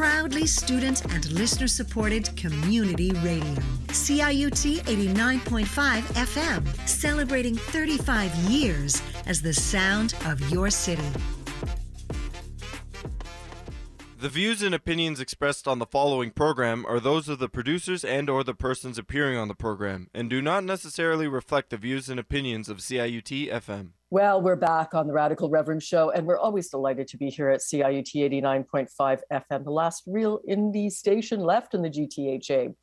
proudly student and listener supported community radio. CIUT 89.5 FM, celebrating 35 years as the sound of your city. The views and opinions expressed on the following program are those of the producers and or the persons appearing on the program and do not necessarily reflect the views and opinions of CIUT FM. Well, we're back on the Radical Reverend Show, and we're always delighted to be here at CIUT 89.5 FM, the last real indie station left in the GTHA.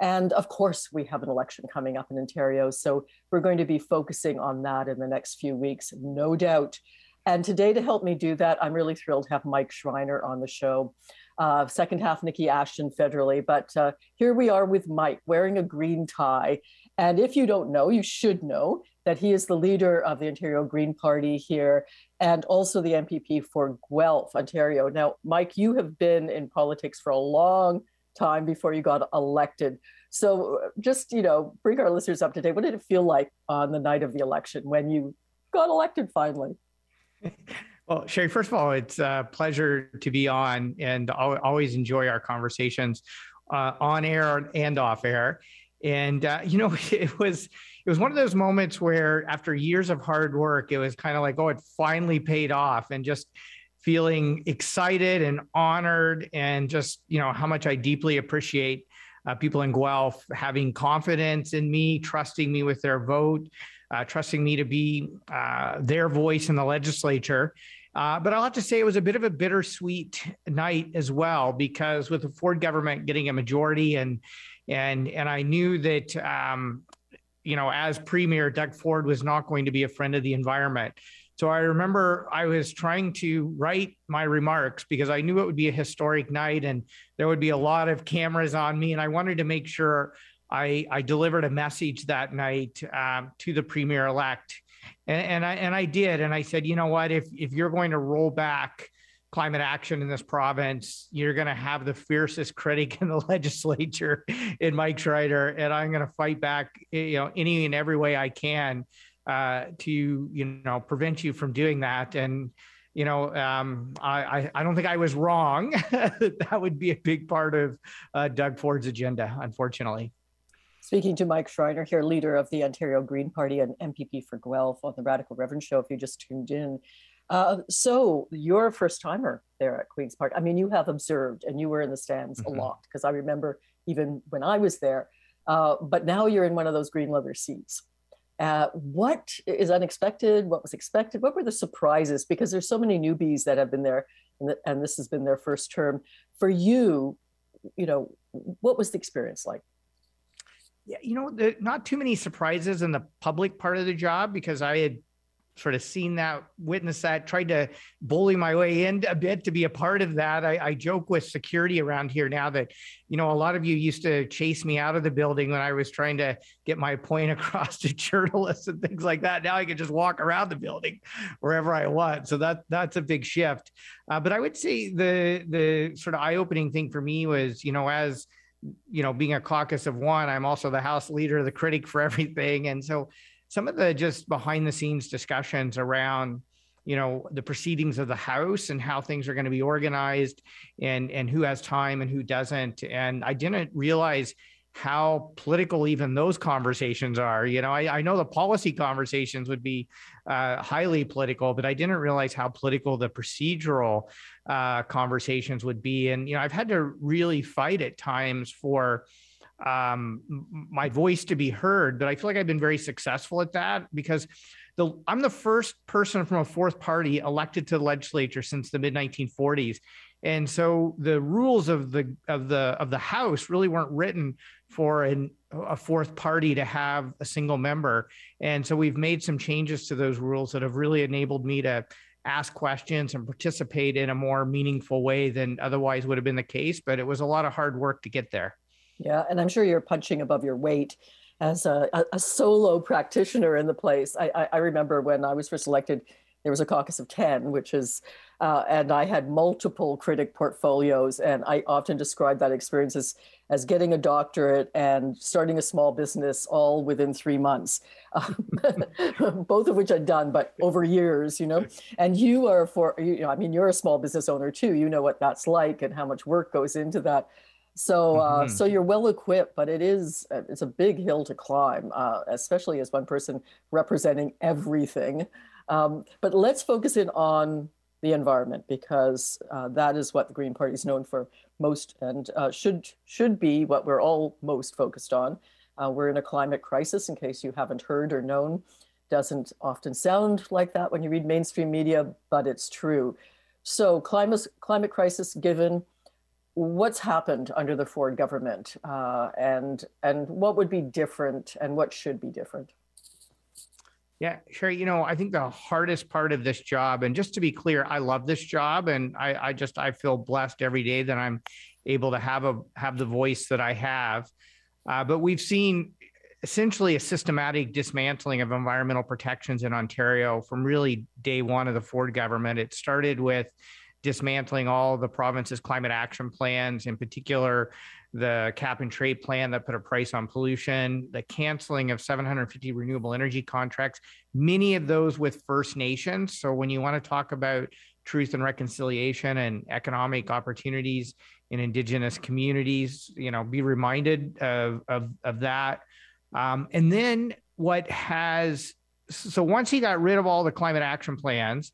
And of course, we have an election coming up in Ontario, so we're going to be focusing on that in the next few weeks, no doubt. And today, to help me do that, I'm really thrilled to have Mike Schreiner on the show. Uh, second half, Niki Ashton federally. But uh, here we are with Mike wearing a green tie. And if you don't know, you should know that he is the leader of the Ontario Green Party here and also the MPP for Guelph, Ontario. Now, Mike, you have been in politics for a long time before you got elected. So just, you know, bring our listeners up to date. What did it feel like on the night of the election when you got elected finally? Well, Cheri, first of all, it's a pleasure to be on and I'll always enjoy our conversations uh, on air and off air. And, uh, you know, it was, it was one of those moments where after years of hard work, it was kind of like, oh, it finally paid off and just feeling excited and honored and just, you know, how much I deeply appreciate uh, people in Guelph having confidence in me, trusting me with their vote uh, trusting me to be uh, their voice in the legislature. Uh, but I'll have to say it was a bit of a bittersweet night as well because with the Ford government getting a majority and and and I knew that um, you know as premier Doug Ford was not going to be a friend of the environment. So I remember I was trying to write my remarks because I knew it would be a historic night and there would be a lot of cameras on me. And I wanted to make sure I, I delivered a message that night um, to the premier elect, and, and I and I did, and I said, you know what, if if you're going to roll back climate action in this province, you're going to have the fiercest critic in the legislature in Mike Schreiner, and I'm going to fight back, you know, any and every way I can uh, to you know prevent you from doing that. And you know, um, I, I don't think I was wrong. that would be a big part of uh, Doug Ford's agenda, unfortunately. Speaking to Mike Schreiner here, leader of the Ontario Green Party and MPP for Guelph on the Radical Reverend Show, if you just tuned in. Uh, so you're a first timer there at Queen's Park. I mean, you have observed and you were in the stands mm-hmm. a lot because I remember even when I was there. Uh, but now you're in one of those green leather seats. Uh, what is unexpected? What was expected? What were the surprises? Because there's so many newbies that have been there, and, the, and this has been their first term. For you, you know, what was the experience like? yeah, you know, the, not too many surprises in the public part of the job because I had sort of seen that, witnessed that, tried to bully my way in a bit to be a part of that. I, I, joke with security around here now that, you know, a lot of you used to chase me out of the building when I was trying to get my point across to journalists and things like that. Now I can just walk around the building wherever I want. So that that's a big shift. Uh, but I would say the the sort of eye opening thing for me was, you know, as you know, being a caucus of one, I'm also the House leader, the critic for everything. And so some of the just behind the scenes discussions around, you know, the proceedings of the House and how things are going to be organized and and who has time and who doesn't. And I didn't realize how political even those conversations are. You know, I, I know the policy conversations would be uh, highly political, but I didn't realize how political the procedural uh, conversations would be. And, you know, I've had to really fight at times for um, my voice to be heard, but I feel like I've been very successful at that because the, I'm the first person from a fourth party elected to the legislature since the mid 1940s. And so the rules of the of the of the House really weren't written for an, a fourth party to have a single member. And so we've made some changes to those rules that have really enabled me to ask questions and participate in a more meaningful way than otherwise would have been the case. But it was a lot of hard work to get there. Yeah, and I'm sure you're punching above your weight as a, a, solo practitioner in the place. I, I, I, remember when I was first elected there was a caucus of 10, which is, uh, and I had multiple critic portfolios. And I often describe that experience as, as getting a doctorate and starting a small business all within three months, both of which I'd done, but over years, you know. And you are for, you know, I mean, you're a small business owner too. You know what that's like and how much work goes into that. So, uh, mm-hmm. so you're well equipped, but it is uh, it's a big hill to climb, uh, especially as one person representing everything. Um, but let's focus in on the environment because uh, that is what the Green Party is known for most, and uh, should should be what we're all most focused on. Uh, we're in a climate crisis, in case you haven't heard or known. Doesn't often sound like that when you read mainstream media, but it's true. So, climate climate crisis given what's happened under the Ford government uh, and and what would be different and what should be different? Yeah, sure. You know, I think the hardest part of this job, and just to be clear, I love this job, and I, I just I feel blessed every day that I'm able to have a have the voice that I have. Uh, but we've seen essentially a systematic dismantling of environmental protections in Ontario from really day one of the Ford government. It started with dismantling all the province's climate action plans, in particular, the cap and trade plan that put a price on pollution, the canceling of 750 renewable energy contracts, many of those with First Nations. So, when you want to talk about truth and reconciliation and economic opportunities in Indigenous communities, you know, be reminded of, of, of that. Um, and then what has, so once he got rid of all the climate action plans,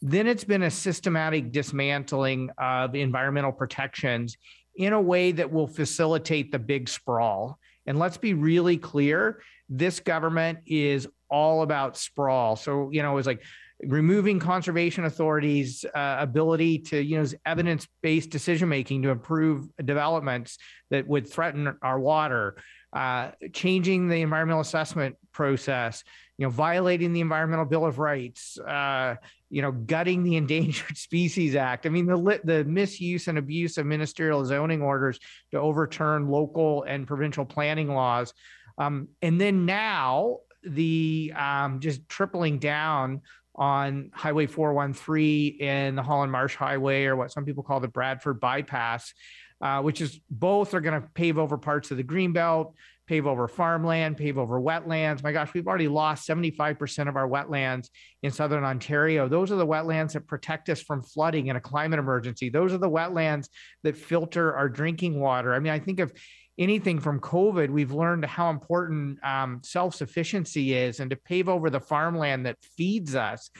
then it's been a systematic dismantling of environmental protections in a way that will facilitate the big sprawl. And let's be really clear this government is all about sprawl. So, you know, it's like removing conservation authorities' uh, ability to you know evidence-based decision making to improve developments that would threaten our water uh, changing the environmental assessment process you know violating the environmental bill of rights uh, you know, gutting the Endangered Species Act. I mean, the the misuse and abuse of ministerial zoning orders to overturn local and provincial planning laws, um, and then now the um, just tripling down on Highway 413 and the Holland Marsh Highway, or what some people call the Bradford Bypass, uh, which is both are going to pave over parts of the Greenbelt, pave over farmland, pave over wetlands. My gosh, we've already lost 75% of our wetlands in southern Ontario. Those are the wetlands that protect us from flooding in a climate emergency. Those are the wetlands that filter our drinking water. I mean, I think of anything from COVID, we've learned how important um, self sufficiency is and to pave over the farmland that feeds us.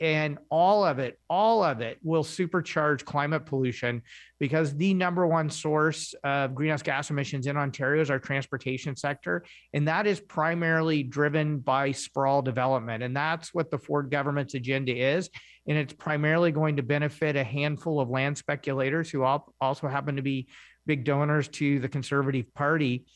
And all of it all of it will supercharge climate pollution because the number one source of greenhouse gas emissions in ontario is our transportation sector. And that is primarily driven by sprawl development. And that's what the ford government's agenda is. And it's primarily going to benefit a handful of land speculators who also happen to be big donors to the conservative party.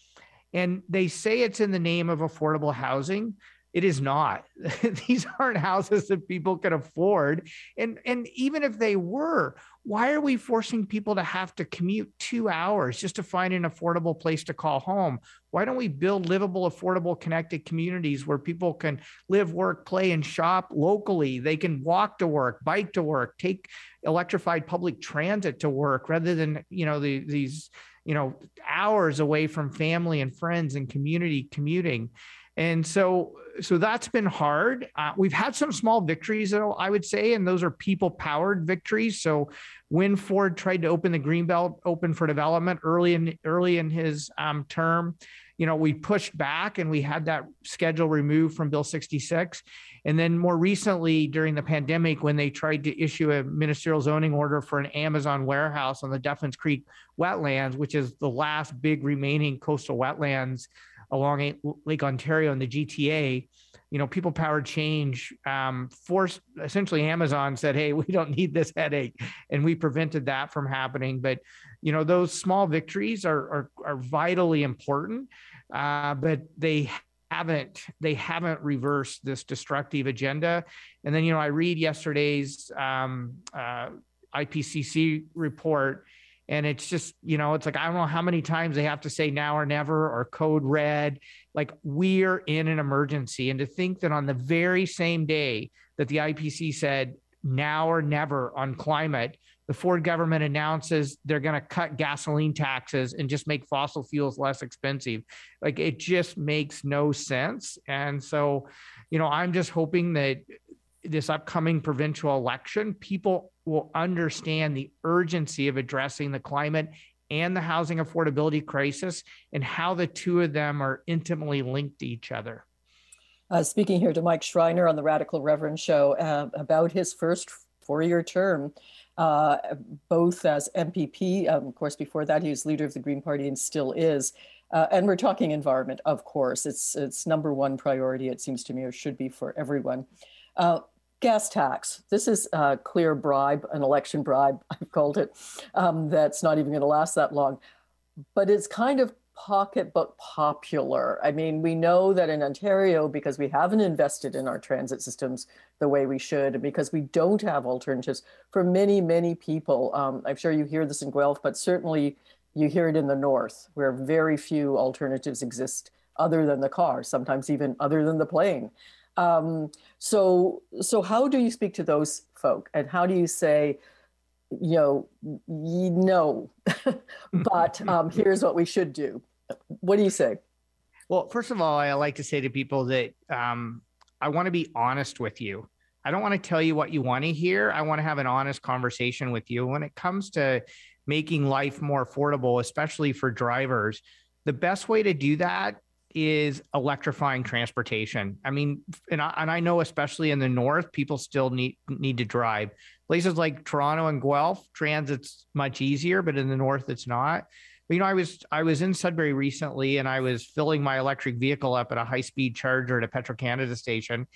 And they say it's in the name of affordable housing it is not. These aren't houses that people can afford. And, and even if they were, why are we forcing people to have to commute two hours just to find an affordable place to call home? Why don't we build livable, affordable, connected communities where people can live, work, play, and shop locally? They can walk to work, bike to work, take electrified public transit to work rather than, you know, the, these, you know, hours away from family and friends and community commuting. And so, so that's been hard. Uh, we've had some small victories, I would say, and those are people powered victories. So when Ford tried to open the Greenbelt open for development early in early in his um, term, you know, we pushed back and we had that schedule removed from Bill 66. And then more recently, during the pandemic, when they tried to issue a ministerial zoning order for an Amazon warehouse on the Duffins Creek wetlands, which is the last big remaining coastal wetlands along Lake Ontario and the GTA, you know, people powered change um, forced essentially Amazon said, Hey, we don't need this headache. And we prevented that from happening. But, you know, those small victories are, are, are vitally important, uh, but they haven't they haven't reversed this destructive agenda and then you know i read yesterday's um, uh, ipcc report and it's just you know it's like i don't know how many times they have to say now or never or code red like we're in an emergency and to think that on the very same day that the IPCC said now or never on climate. The Ford government announces they're going to cut gasoline taxes and just make fossil fuels less expensive. Like it just makes no sense. And so, you know, I'm just hoping that this upcoming provincial election, people will understand the urgency of addressing the climate and the housing affordability crisis and how the two of them are intimately linked to each other. Uh, speaking here to Mike Schreiner on the Radical Reverend show uh, about his first four year term, uh, both as MPP, um, of course, before that, he was leader of the Green Party and still is. Uh, and we're talking environment, of course. It's, it's number one priority, it seems to me, or should be for everyone. Gas tax. This is a clear bribe, an election bribe, I've called it, um, that's not even going to last that long. But it's kind of pocketbook popular. I mean, we know that in Ontario, because we haven't invested in our transit systems the way we should, and because we don't have alternatives for many, many people, um, I'm sure you hear this in Guelph, but certainly you hear it in the north, where very few alternatives exist other than the car, sometimes even other than the plane. Um, so, so how do you speak to those folk, and how do you say, you know, no, but um, here's what we should do. What do you say? Well, first of all, I like to say to people that um, I want to be honest with you. I don't want to tell you what you want to hear. I want to have an honest conversation with you. When it comes to making life more affordable, especially for drivers, the best way to do that is electrifying transportation. I mean, and I, and I know especially in the north, people still need need to drive. Places like Toronto and Guelph, transit's much easier, but in the north, it's not. But, you know, I was I was in Sudbury recently, and I was filling my electric vehicle up at a high speed charger at a Petro Canada station,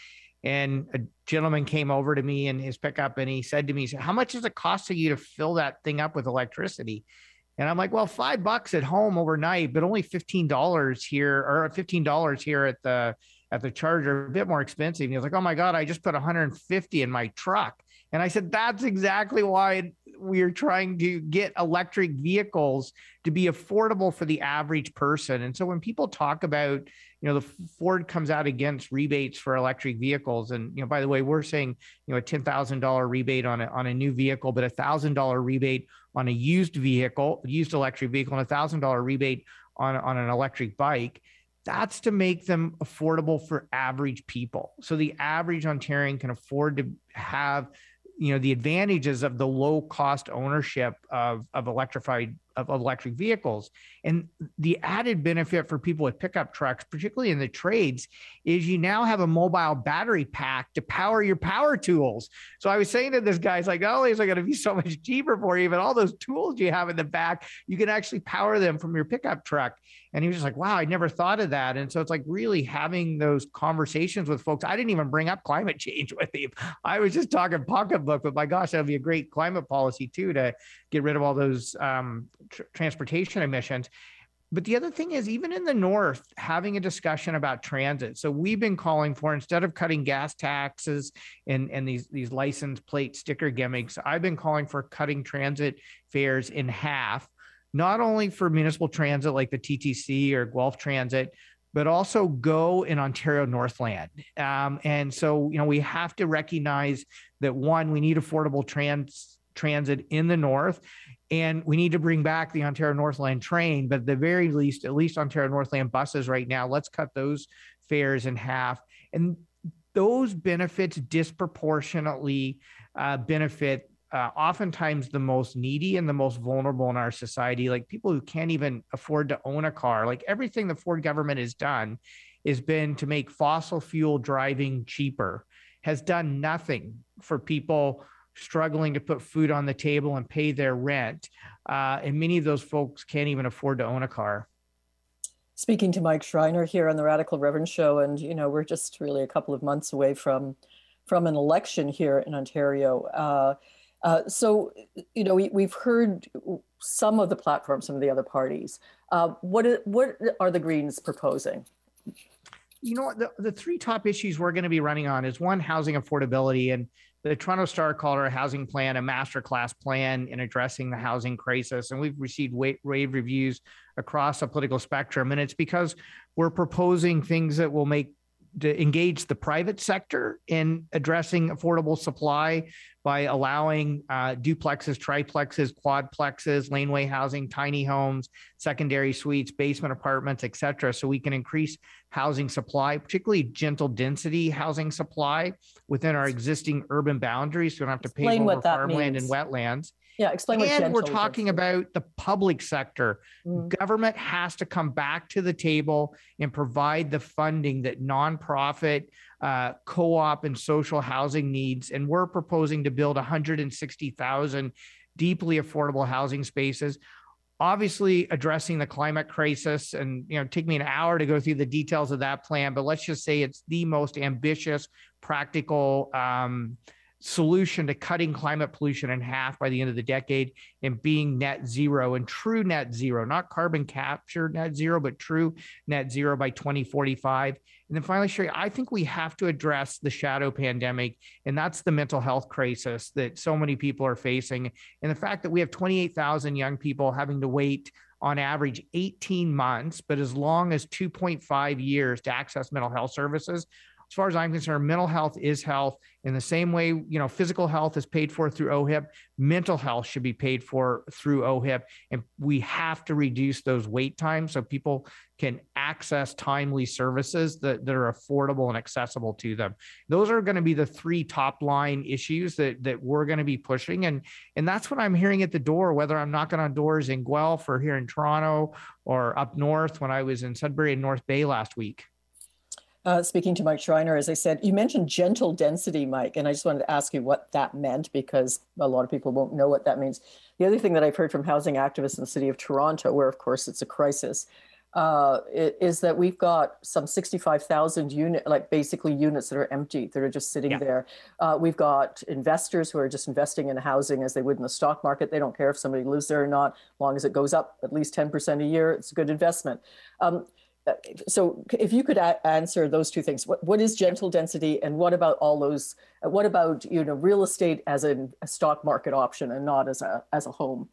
and a gentleman came over to me in his pickup, and he said to me, "How much does it cost you to fill that thing up with electricity?" And I'm like, well, five bucks at home overnight, but only fifteen dollars here, or fifteen dollars here at the at the charger, a bit more expensive. And he was like, oh my god, I just put 150 in my truck. And I said, that's exactly why we're trying to get electric vehicles to be affordable for the average person. And so when people talk about, you know, the Ford comes out against rebates for electric vehicles, and you know, by the way, we're saying, you know, a ten thousand dollar rebate on a on a new vehicle, but a thousand dollar rebate on a used vehicle, used electric vehicle, and a thousand dollar rebate on on an electric bike. That's to make them affordable for average people. So the average Ontarian can afford to have you know the advantages of the low cost ownership of, of electrified of electric vehicles. And the added benefit for people with pickup trucks particularly in the trades is you now have a mobile battery pack to power your power tools. So i was saying to this guy it's like oh these are going to be so much cheaper for you but all those tools you have in the back you can actually power them from your pickup truck. And he was just like wow i never thought of that. And so it's like really having those conversations with folks. I didn't even bring up climate change with him. I was just talking pocketbook but my gosh that would be a great climate policy too to get rid of all those um, tr- transportation emissions. But the other thing is, even in the North, having a discussion about transit. So we've been calling for instead of cutting gas taxes and, and these, these license plate sticker gimmicks, I've been calling for cutting transit fares in half, not only for municipal transit like the TTC or Guelph Transit, but also go in Ontario Northland. Um, and so, you know, we have to recognize that one, we need affordable trans transit in the north and we need to bring back the Ontario Northland train, but at the very least, at least Ontario Northland buses right now, let's cut those fares in half. And those benefits disproportionately uh, benefit uh, oftentimes the most needy and the most vulnerable in our society, like people who can't even afford to own a car. Like everything the Ford government has done has been to make fossil fuel driving cheaper, has done nothing for people struggling to put food on the table and pay their rent. Uh, and many of those folks can't even afford to own a car. Speaking to Mike Schreiner here on the Radical Reverend Show, and you know we're just really a couple of months away from from an election here in Ontario. Uh, uh, so you know we, we've heard some of the platforms, some of the other parties. Uh, what what are the Greens proposing? You know, the, the three top issues we're going to be running on is one, housing affordability. And the Toronto Star called our housing plan a masterclass plan in addressing the housing crisis. And we've received rave reviews across the political spectrum. And it's because we're proposing things that will make to engage the private sector in addressing affordable supply by allowing uh, duplexes, triplexes, quadplexes, laneway housing, tiny homes, secondary suites, basement apartments, et cetera, so we can increase housing supply, particularly gentle density housing supply within our existing urban boundaries. So we don't have to pay over farmland means. and wetlands. Yeah, explain and we're talking about the public sector. Mm. Government has to come back to the table and provide the funding that nonprofit, uh, co-op, and social housing needs. And we're proposing to build 160,000 deeply affordable housing spaces. Obviously, addressing the climate crisis, and you know, take me an hour to go through the details of that plan. But let's just say it's the most ambitious, practical. Um, solution to cutting climate pollution in half by the end of the decade and being net zero and true net zero, not carbon capture net zero, but true net zero by 2045. And then finally, Cheri, I think we have to address the shadow pandemic, and that's the mental health crisis that so many people are facing. And the fact that we have 28,000 young people having to wait on average 18 months, but as long as 2.5 years to access mental health services as far as I'm concerned, mental health is health. In the same way, you know, physical health is paid for through OHIP, mental health should be paid for through OHIP. And we have to reduce those wait times so people can access timely services that, that are affordable and accessible to them. Those are going to be the three top line issues that, that we're going to be pushing. And, and that's what I'm hearing at the door, whether I'm knocking on doors in Guelph or here in Toronto or up north when I was in Sudbury and North Bay last week uh, speaking to Mike Schreiner, as I said, you mentioned gentle density, Mike, and I just wanted to ask you what that meant because a lot of people won't know what that means. The other thing that I've heard from housing activists in the city of Toronto, where of course it's a crisis, uh, is that we've got some 65,000 unit, like basically units that are empty, that are just sitting yeah. there. Uh, we've got investors who are just investing in housing as they would in the stock market. They don't care if somebody lives there or not, as long as it goes up at least 10% a year, it's a good investment. Um, so if you could answer those two things what, what is gentle density and what about all those uh, what about you know real estate as a, a stock market option and not as a as a home?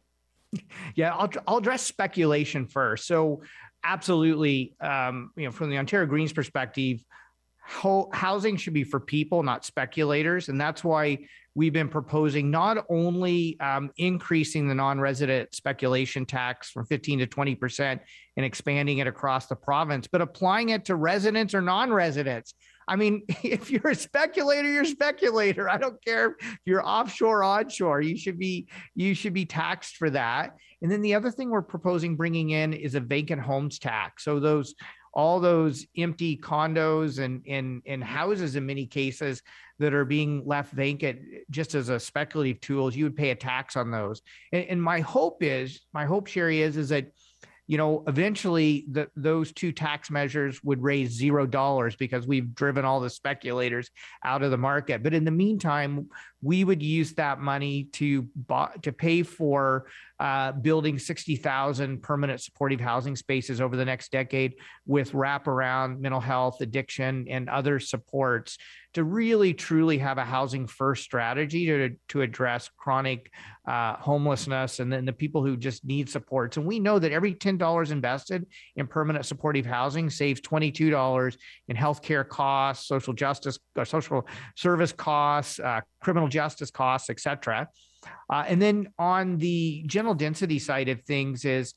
Yeah i'll, I'll address speculation first. So absolutely um, you know from the ontario greens perspective ho- housing should be for people not speculators and that's why we've been proposing not only um, increasing the non-resident speculation tax from 15 to 20 percent and expanding it across the province, but applying it to residents or non-residents. I mean, if you're a speculator, you're a speculator. I don't care if you're offshore, or onshore. You should be you should be taxed for that. And then the other thing we're proposing bringing in is a vacant homes tax. So those all those empty condos and, and, and houses in many cases that are being left vacant just as a speculative tools, you would pay a tax on those. And, and my hope is, my hope, Cheri, is, is that you know, eventually the, those two tax measures would raise zero dollars because we've driven all the speculators out of the market. But in the meantime, we would use that money to buy, to pay for uh, building 60,000 permanent supportive housing spaces over the next decade with wraparound mental health, addiction, and other supports to really truly have a housing first strategy to, to address chronic uh, homelessness and then the people who just need supports. And we know that every $10 invested in permanent supportive housing saves $22 in healthcare costs, social justice, uh, social service costs, uh, criminal justice costs, et cetera. Uh, and then on the gentle density side of things is,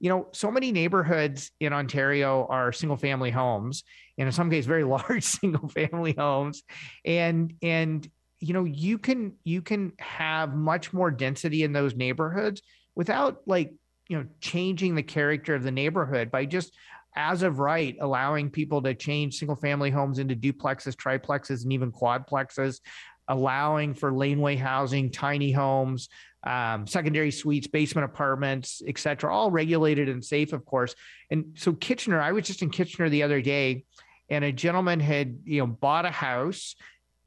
you know, so many neighborhoods in Ontario are single family homes, and in some cases, very large single family homes. And, and, you know, you can, you can have much more density in those neighborhoods without like, you know, changing the character of the neighborhood by just as of right, allowing people to change single family homes into duplexes, triplexes, and even quadplexes, allowing for laneway housing, tiny homes, um, secondary suites, basement apartments, et cetera, all regulated and safe, of course. And so Kitchener, I was just in Kitchener the other day, and a gentleman had you know bought a house,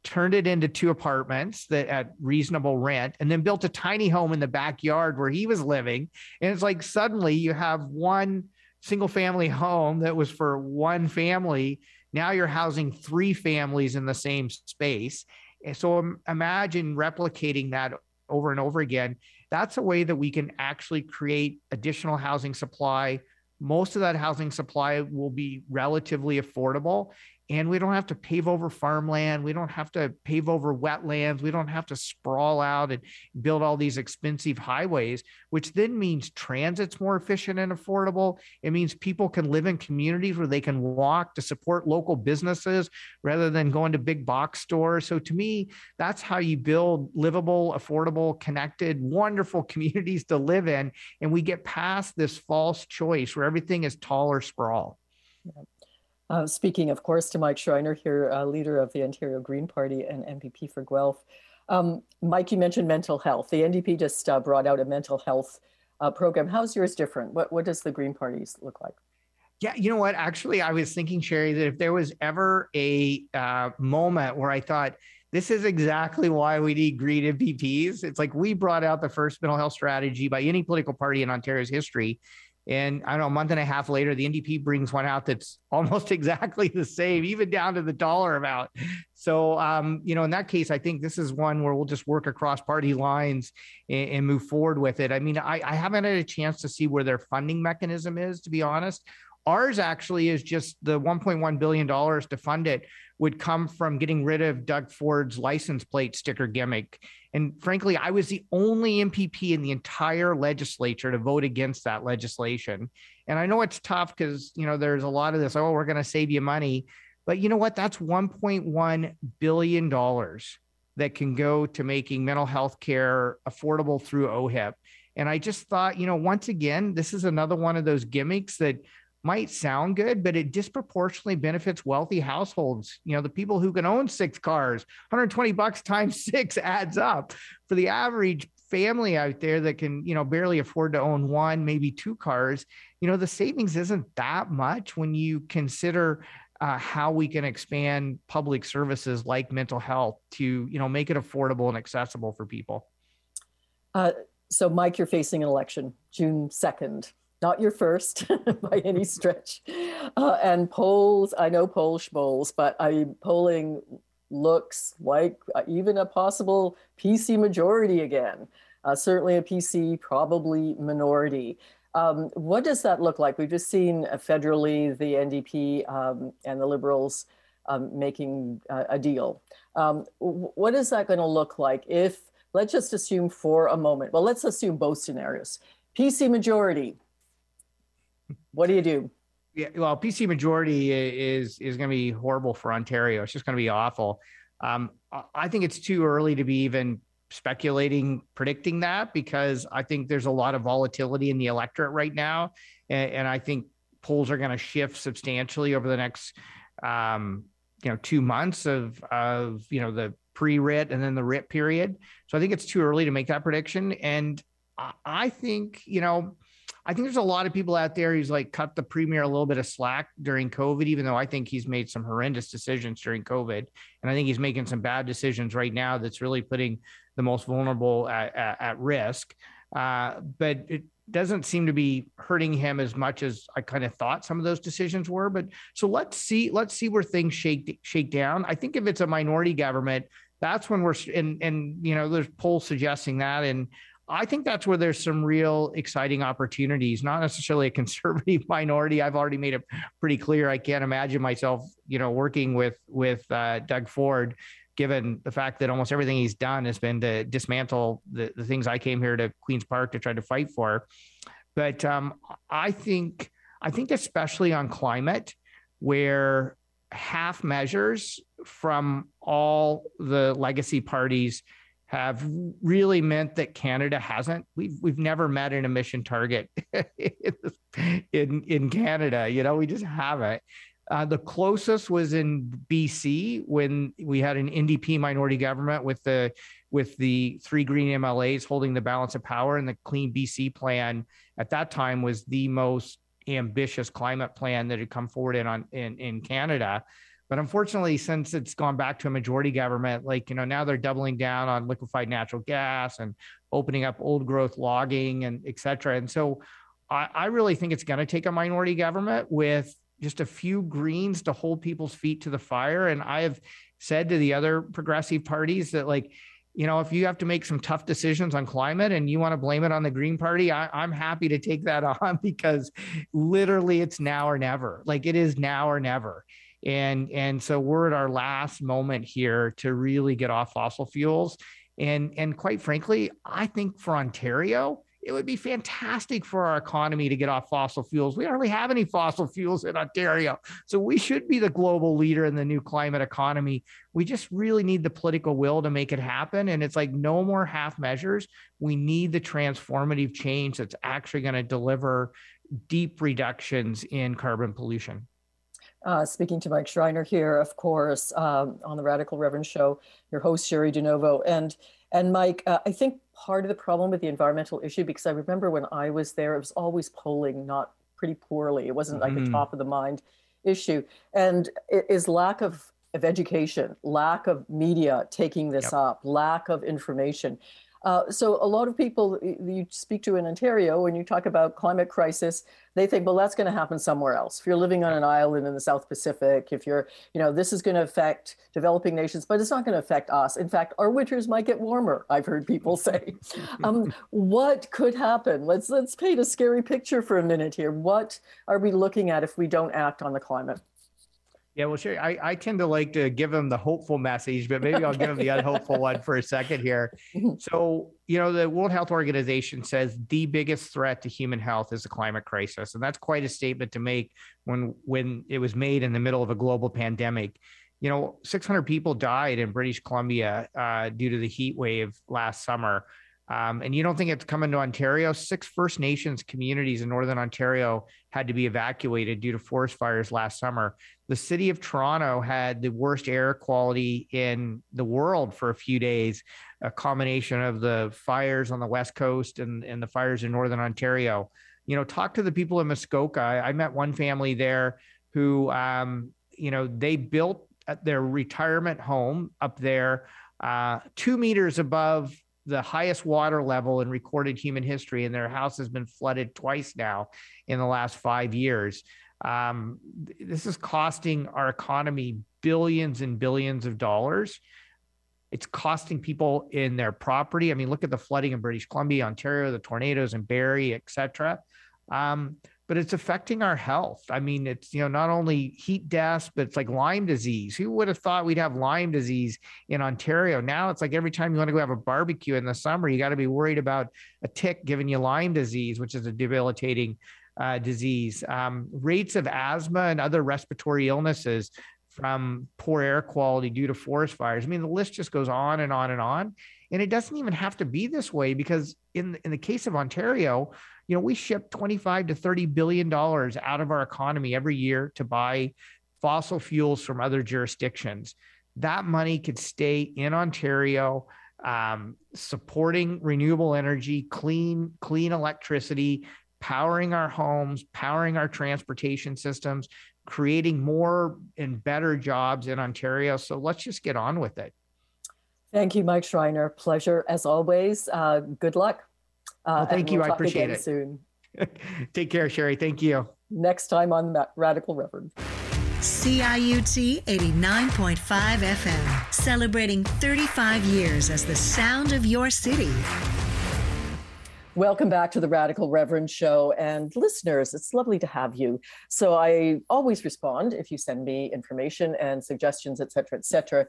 turned it into two apartments that at reasonable rent, and then built a tiny home in the backyard where he was living. And it's like suddenly you have one single family home that was for one family. Now you're housing three families in the same space. And so imagine replicating that over and over again. That's a way that we can actually create additional housing supply. Most of that housing supply will be relatively affordable. And we don't have to pave over farmland. We don't have to pave over wetlands. We don't have to sprawl out and build all these expensive highways, which then means transit's more efficient and affordable. It means people can live in communities where they can walk to support local businesses rather than going to big box stores. So to me, that's how you build livable, affordable, connected, wonderful communities to live in. And we get past this false choice where everything is tall or sprawl. Yeah. Uh, speaking, of course, to Mike Schreiner here, uh, leader of the Ontario Green Party and MPP for Guelph. Um, Mike, you mentioned mental health. The NDP just uh, brought out a mental health uh, program. How's yours different? What, what does the Green Party's look like? Yeah, you know what? Actually, I was thinking, Cheri, that if there was ever a uh, moment where I thought, this is exactly why we need green MPPs. It's like we brought out the first mental health strategy by any political party in Ontario's history. And I don't know, a month and a half later, the NDP brings one out that's almost exactly the same, even down to the dollar amount. So, um, you know, in that case, I think this is one where we'll just work across party lines and, and move forward with it. I mean, I, I haven't had a chance to see where their funding mechanism is, to be honest. Ours actually is just the $1.1 billion to fund it would come from getting rid of Doug Ford's license plate sticker gimmick. And frankly, I was the only MPP in the entire legislature to vote against that legislation. And I know it's tough because, you know, there's a lot of this, oh, we're going to save you money. But you know what? That's $1.1 billion that can go to making mental health care affordable through OHIP. And I just thought, you know, once again, this is another one of those gimmicks that might sound good, but it disproportionately benefits wealthy households. You know, the people who can own six cars, 120 bucks times six adds up. For the average family out there that can, you know, barely afford to own one, maybe two cars, you know, the savings isn't that much when you consider uh, how we can expand public services like mental health to, you know, make it affordable and accessible for people. Uh, so, Mike, you're facing an election June 2nd not your first by any stretch. Uh, and polls, I know poll schmolls, but I polling looks like uh, even a possible PC majority again. Uh, certainly a PC, probably minority. Um, what does that look like? We've just seen uh, federally the NDP um, and the Liberals um, making uh, a deal. Um, what is that going to look like if, let's just assume for a moment, well, let's assume both scenarios. PC majority, what do you do? Yeah, well, PC majority is is going to be horrible for Ontario. It's just going to be awful. Um, I think it's too early to be even speculating, predicting that because I think there's a lot of volatility in the electorate right now, and, and I think polls are going to shift substantially over the next, um, you know, two months of of you know the pre-writ and then the writ period. So I think it's too early to make that prediction, and I think you know I think there's a lot of people out there who's like cut the premier a little bit of slack during COVID, even though I think he's made some horrendous decisions during COVID. And I think he's making some bad decisions right now that's really putting the most vulnerable at, at, at risk. Uh, but it doesn't seem to be hurting him as much as I kind of thought some of those decisions were. But so let's see, let's see where things shake shake down. I think if it's a minority government, that's when we're and and you know there's polls suggesting that and I think that's where there's some real exciting opportunities, not necessarily a conservative minority. I've already made it pretty clear. I can't imagine myself, you know, working with with uh, Doug Ford, given the fact that almost everything he's done has been to dismantle the, the things I came here to Queens Park to try to fight for. But um, I think I think especially on climate, where half measures from all the legacy parties have really meant that Canada hasn't. We've we've never met an emission target in in Canada. You know, we just haven't. Uh, the closest was in BC when we had an NDP minority government with the with the three green MLAs holding the balance of power, and the Clean BC plan at that time was the most ambitious climate plan that had come forward in on in in Canada. But unfortunately, since it's gone back to a majority government, like, you know, now they're doubling down on liquefied natural gas and opening up old growth logging and et cetera. And so I, I really think it's going to take a minority government with just a few greens to hold people's feet to the fire. And I have said to the other progressive parties that, like, you know, if you have to make some tough decisions on climate and you want to blame it on the Green Party, I, am happy to take that on because literally it's now or never. Like it is now or never. And and so we're at our last moment here to really get off fossil fuels and and quite frankly i think for ontario it would be fantastic for our economy to get off fossil fuels. We hardly have any fossil fuels in Ontario. So we should be the global leader in the new climate economy. We just really need the political will to make it happen. And it's like no more half measures. We need the transformative change that's actually going to deliver deep reductions in carbon pollution. Uh, speaking to Mike Schreiner here, of course, um, on the Radical Reverend Show, your host Cheri DiNovo, and and Mike, uh, I think part of the problem with the environmental issue, because I remember when I was there, it was always polling not pretty poorly. It wasn't like mm-hmm. a top of the mind issue, and it is lack of of education, lack of media taking this yep. up, lack of information. Uh, so a lot of people you speak to in Ontario, when you talk about climate crisis, they think, well, that's going to happen somewhere else. If you're living on an island in the South Pacific, if you're, you know, this is going to affect developing nations, but it's not going to affect us. In fact, our winters might get warmer. I've heard people say. um, what could happen? Let's let's paint a scary picture for a minute here. What are we looking at if we don't act on the climate? Yeah, well, sure. I, I tend to like to give them the hopeful message, but maybe I'll give them the unhopeful one for a second here. So, you know, the World Health Organization says the biggest threat to human health is the climate crisis, and that's quite a statement to make when when it was made in the middle of a global pandemic. You know, 600 people died in British Columbia uh, due to the heat wave last summer. Um, and you don't think it's coming to Ontario? Six First Nations communities in Northern Ontario had to be evacuated due to forest fires last summer. The city of Toronto had the worst air quality in the world for a few days, a combination of the fires on the West Coast and, and the fires in Northern Ontario. You know, talk to the people in Muskoka. I, I met one family there who, um, you know, they built their retirement home up there uh, two meters above the highest water level in recorded human history, and their house has been flooded twice now in the last five years. Um, this is costing our economy billions and billions of dollars. It's costing people in their property. I mean, look at the flooding in British Columbia, Ontario, the tornadoes in Barrie, et cetera. Um, but it's affecting our health. I mean, it's you know not only heat deaths, but it's like Lyme disease. Who would have thought we'd have Lyme disease in Ontario? Now it's like every time you want to go have a barbecue in the summer, you got to be worried about a tick giving you Lyme disease, which is a debilitating uh, disease. Um, rates of asthma and other respiratory illnesses from poor air quality due to forest fires. I mean, the list just goes on and on and on. And it doesn't even have to be this way because in in the case of Ontario, you know, we ship 25 to 30 billion dollars out of our economy every year to buy fossil fuels from other jurisdictions. That money could stay in Ontario, um, supporting renewable energy, clean, clean electricity, powering our homes, powering our transportation systems, creating more and better jobs in Ontario. So let's just get on with it. Thank you, Mike Schreiner. Pleasure as always. Uh, good luck. Uh, well, thank you. We'll I appreciate it. Soon. Take care, Cheri. Thank you. Next time on Radical Reverend. CIUT 89.5 FM, celebrating 35 years as the sound of your city. Welcome back to the Radical Reverend Show. And listeners, it's lovely to have you. So I always respond if you send me information and suggestions, et cetera, et cetera.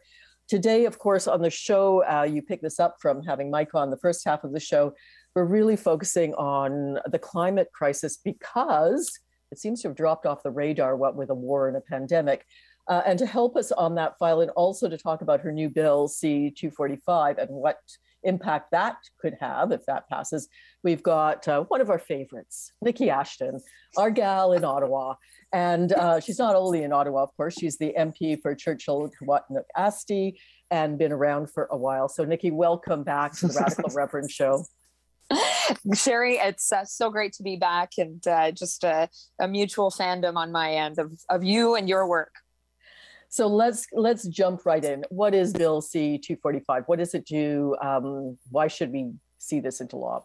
Today, of course, on the show, uh, you pick this up from having Mike on the first half of the show we're really focusing on the climate crisis because it seems to have dropped off the radar, what with a war and a pandemic. Uh, and to help us on that file, and also to talk about her new bill, C 245, and what impact that could have if that passes, we've got uh, one of our favorites, Niki Ashton, our gal in Ottawa. And uh, she's not only in Ottawa, of course, she's the MP for Churchill Keewatinook Aski and been around for a while. So, Niki, welcome back to the Radical Reverend Show. Sherry, it's uh, so great to be back and uh, just a, a, mutual fandom on my end of, of you and your work. So let's let's jump right in. What is Bill C two forty five? What does it do? Um, why should we see this into law?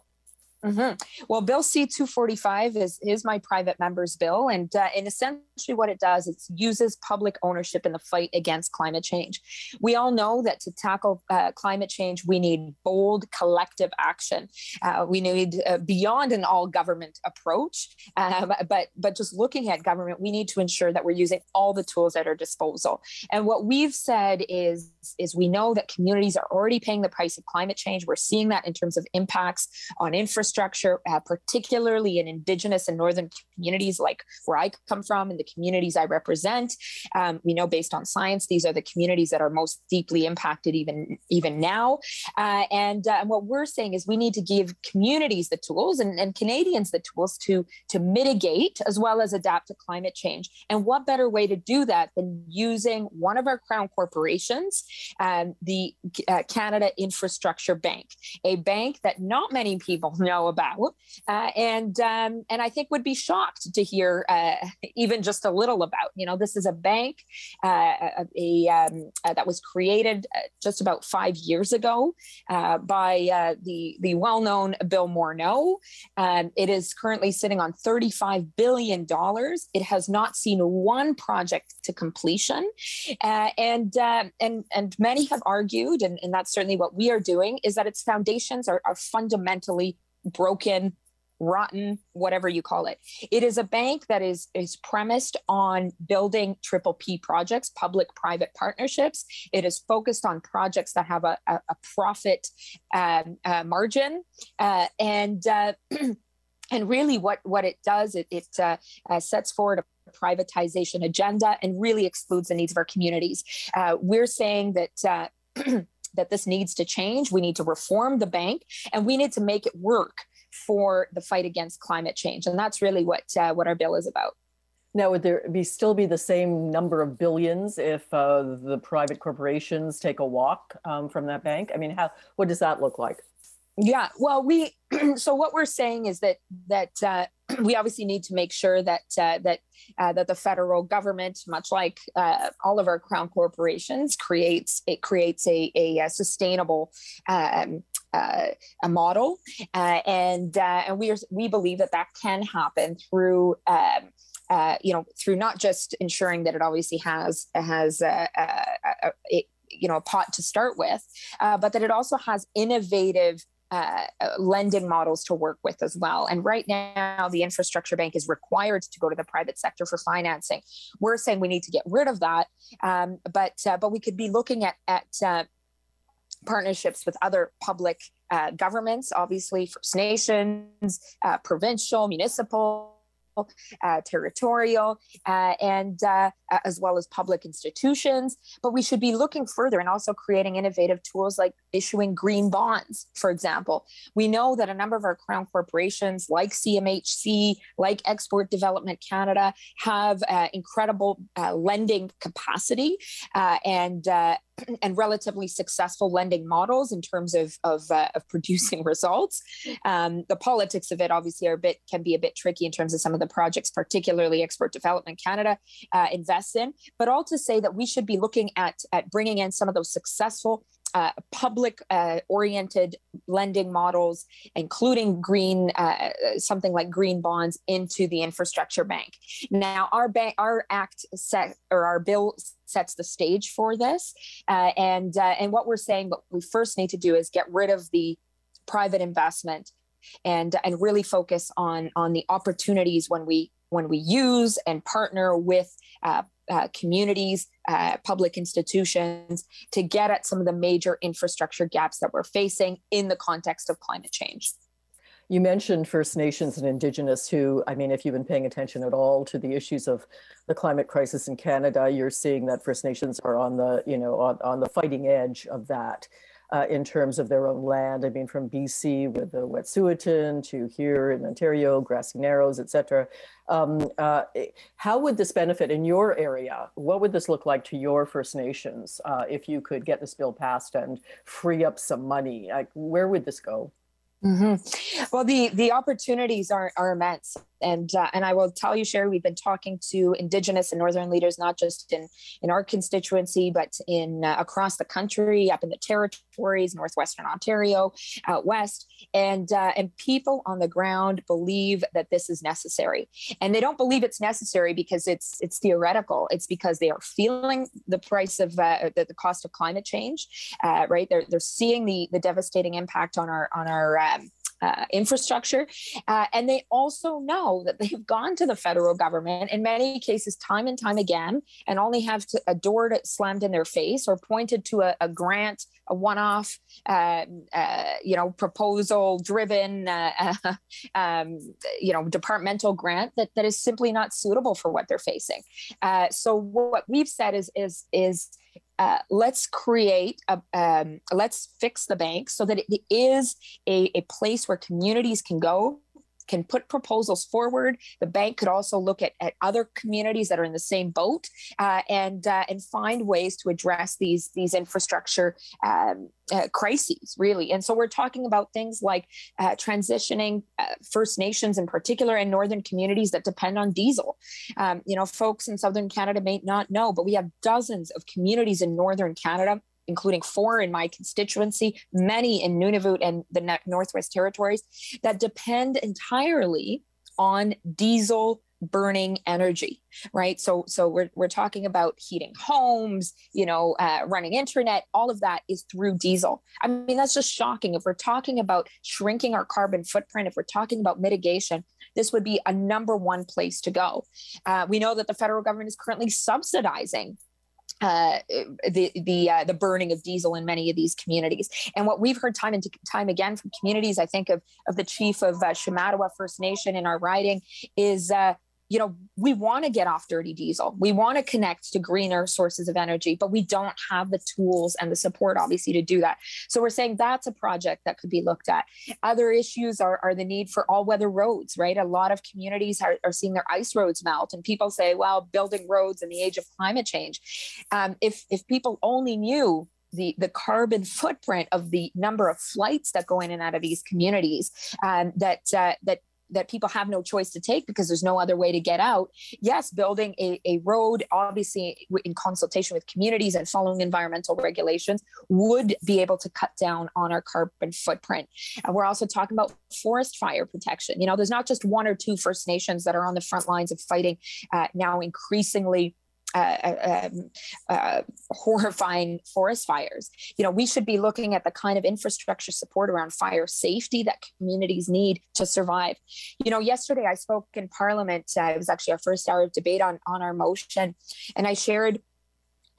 Mm-hmm. Well, Bill C two forty five is is my private member's bill, and uh, and essentially what it does it uses public ownership in the fight against climate change. We all know that to tackle uh, climate change, we need bold collective action. Uh, we need uh, beyond an all government approach, um, but but just looking at government, we need to ensure that we're using all the tools at our disposal. And what we've said is is we know that communities are already paying the price of climate change. We're seeing that in terms of impacts on infrastructure infrastructure, uh, particularly in Indigenous and Northern communities like where I come from and the communities I represent. Um, we know based on science, these are the communities that are most deeply impacted even, even now. Uh, and, uh, and what we're saying is we need to give communities the tools and, and Canadians the tools to, to mitigate as well as adapt to climate change. And what better way to do that than using one of our crown corporations, um, the uh, Canada Infrastructure Bank, a bank that not many people know know about, uh, and um, and I think would be shocked to hear uh, even just a little about. You know, this is a bank uh, a, um, uh, that was created uh, just about five years ago uh, by the the well known Bill Morneau. Um, it is currently sitting on thirty five billion dollars. It has not seen one project to completion, and and and many have argued, and, and that's certainly what we are doing, is that its foundations are, are fundamentally broken, rotten, whatever you call it. It is a bank that is is premised on building triple P projects, public-private partnerships. It is focused on projects that have a, a, a profit um, uh, margin, uh, and uh, and really what what it does it, it uh, uh, sets forward a privatization agenda and really excludes the needs of our communities. Uh, we're saying that that this needs to change. We need to reform the bank and we need to make it work for the fight against climate change. And that's really what uh, what our bill is about. Now, would there be still be the same number of billions if uh, the private corporations take a walk um, from that bank? I mean, how what does that look like? Yeah, well, we so what we're saying is that that uh, we obviously need to make sure that uh, that uh, that the federal government, much like uh, all of our crown corporations, creates it creates a, a, a sustainable um, uh, a model, uh, and uh, and we are, we believe that that can happen through. Um, uh, you know, through not just ensuring that it obviously has has a, a, a, you know a pot to start with, but that it also has innovative uh, lending models to work with as well. And right now, the infrastructure bank is required to go to the private sector for financing. We're saying we need to get rid of that, um, but uh, but we could be looking at at uh, partnerships with other public uh, governments, obviously First Nations, uh, provincial, municipal uh, territorial, uh, and uh, as well as public institutions. But we should be looking further and also creating innovative tools like issuing green bonds, for example. We know that a number of our crown corporations, like CMHC, like Export Development Canada, have uh, incredible uh, lending capacity uh, and and relatively successful lending models in terms of of, uh, of producing results. Um, the politics of it obviously are a bit can be a bit tricky in terms of some of the projects, particularly Export Development Canada uh, invests in. But all to say that we should be looking at at bringing in some of those successful uh, public uh, oriented lending models, including green, uh, something like green bonds into the infrastructure bank. Now, our bank, our act set or our bill sets the stage for this. Uh, and, uh, and what we're saying, what we first need to do is get rid of the private investment and, and really focus on, on the opportunities when we, when we use and partner with uh, uh, communities, uh, public institutions to get at some of the major infrastructure gaps that we're facing in the context of climate change. You mentioned First Nations and Indigenous, who, I mean, if you've been paying attention at all to the issues of the climate crisis in Canada, you're seeing that First Nations are on the, you know, on, on the fighting edge of that uh, in terms of their own land. I mean, from BC with the Wet'suwet'en to here in Ontario, Grassy Narrows, et cetera. Um, uh, how would this benefit in your area? What would this look like to your First Nations uh, if you could get this bill passed and free up some money? Like, where would this go? Mm-hmm. Well, the the opportunities are are immense. And uh, and I will tell you, Cheri, we've been talking to Indigenous and Northern leaders, not just in in our constituency, but in uh, across the country, up in the territories, northwestern Ontario, out west, and uh, and people on the ground believe that this is necessary, and they don't believe it's necessary because it's it's theoretical. It's because they are feeling the price of uh, the, the cost of climate change, uh, right? They're they're seeing the the devastating impact on our on our um, uh, infrastructure. Uh, and they also know that they've gone to the federal government in many cases, time and time again, and only have to, a door slammed in their face or pointed to a, a grant, a one off, uh, uh, you know, proposal driven, uh, um, you know, departmental grant that, that is simply not suitable for what they're facing. Uh, so what we've said is, is, is, uh, let's create a um, let's fix the bank so that it is a, a place where communities can go can put proposals forward. The bank could also look at, at other communities that are in the same boat uh, and uh, and find ways to address these these infrastructure um, uh, crises, really. And so we're talking about things like uh, transitioning uh, First Nations in particular and northern communities that depend on diesel. Um, you know, folks in southern Canada may not know, but we have dozens of communities in northern Canada including four in my constituency, many in Nunavut and the Northwest Territories, that depend entirely on diesel burning energy right? So so we're, we're talking about heating homes you know uh, running internet all of that is through diesel. I mean that's just shocking. If we're talking about shrinking our carbon footprint if we're talking about mitigation this would be a number one place to go. Uh, we know that the federal government is currently subsidizing uh, the the uh, the burning of diesel in many of these communities. And what we've heard time and time again from communities, I think of of the chief of uh, First Nation in our riding, is uh, you know, we want to get off dirty diesel. We want to connect to greener sources of energy, but we don't have the tools and the support, obviously, to do that. So we're saying that's a project that could be looked at. Other issues are, are the need for all weather roads, right? A lot of communities are, are seeing their ice roads melt, and people say, well, building roads in the age of climate change. Um, if, if people only knew the, the carbon footprint of the number of flights that go in and out of these communities um, that uh, that that people have no choice to take because there's no other way to get out. Yes, building a, a road, obviously in consultation with communities and following environmental regulations, would be able to cut down on our carbon footprint. And we're also talking about forest fire protection. You know, there's not just one or two First Nations that are on the front lines of fighting uh, now increasingly uh, um, uh, horrifying forest fires. You know, we should be looking at the kind of infrastructure support around fire safety that communities need to survive. You know, yesterday I spoke in Parliament. Uh, it was actually our first hour of debate on on our motion, and I shared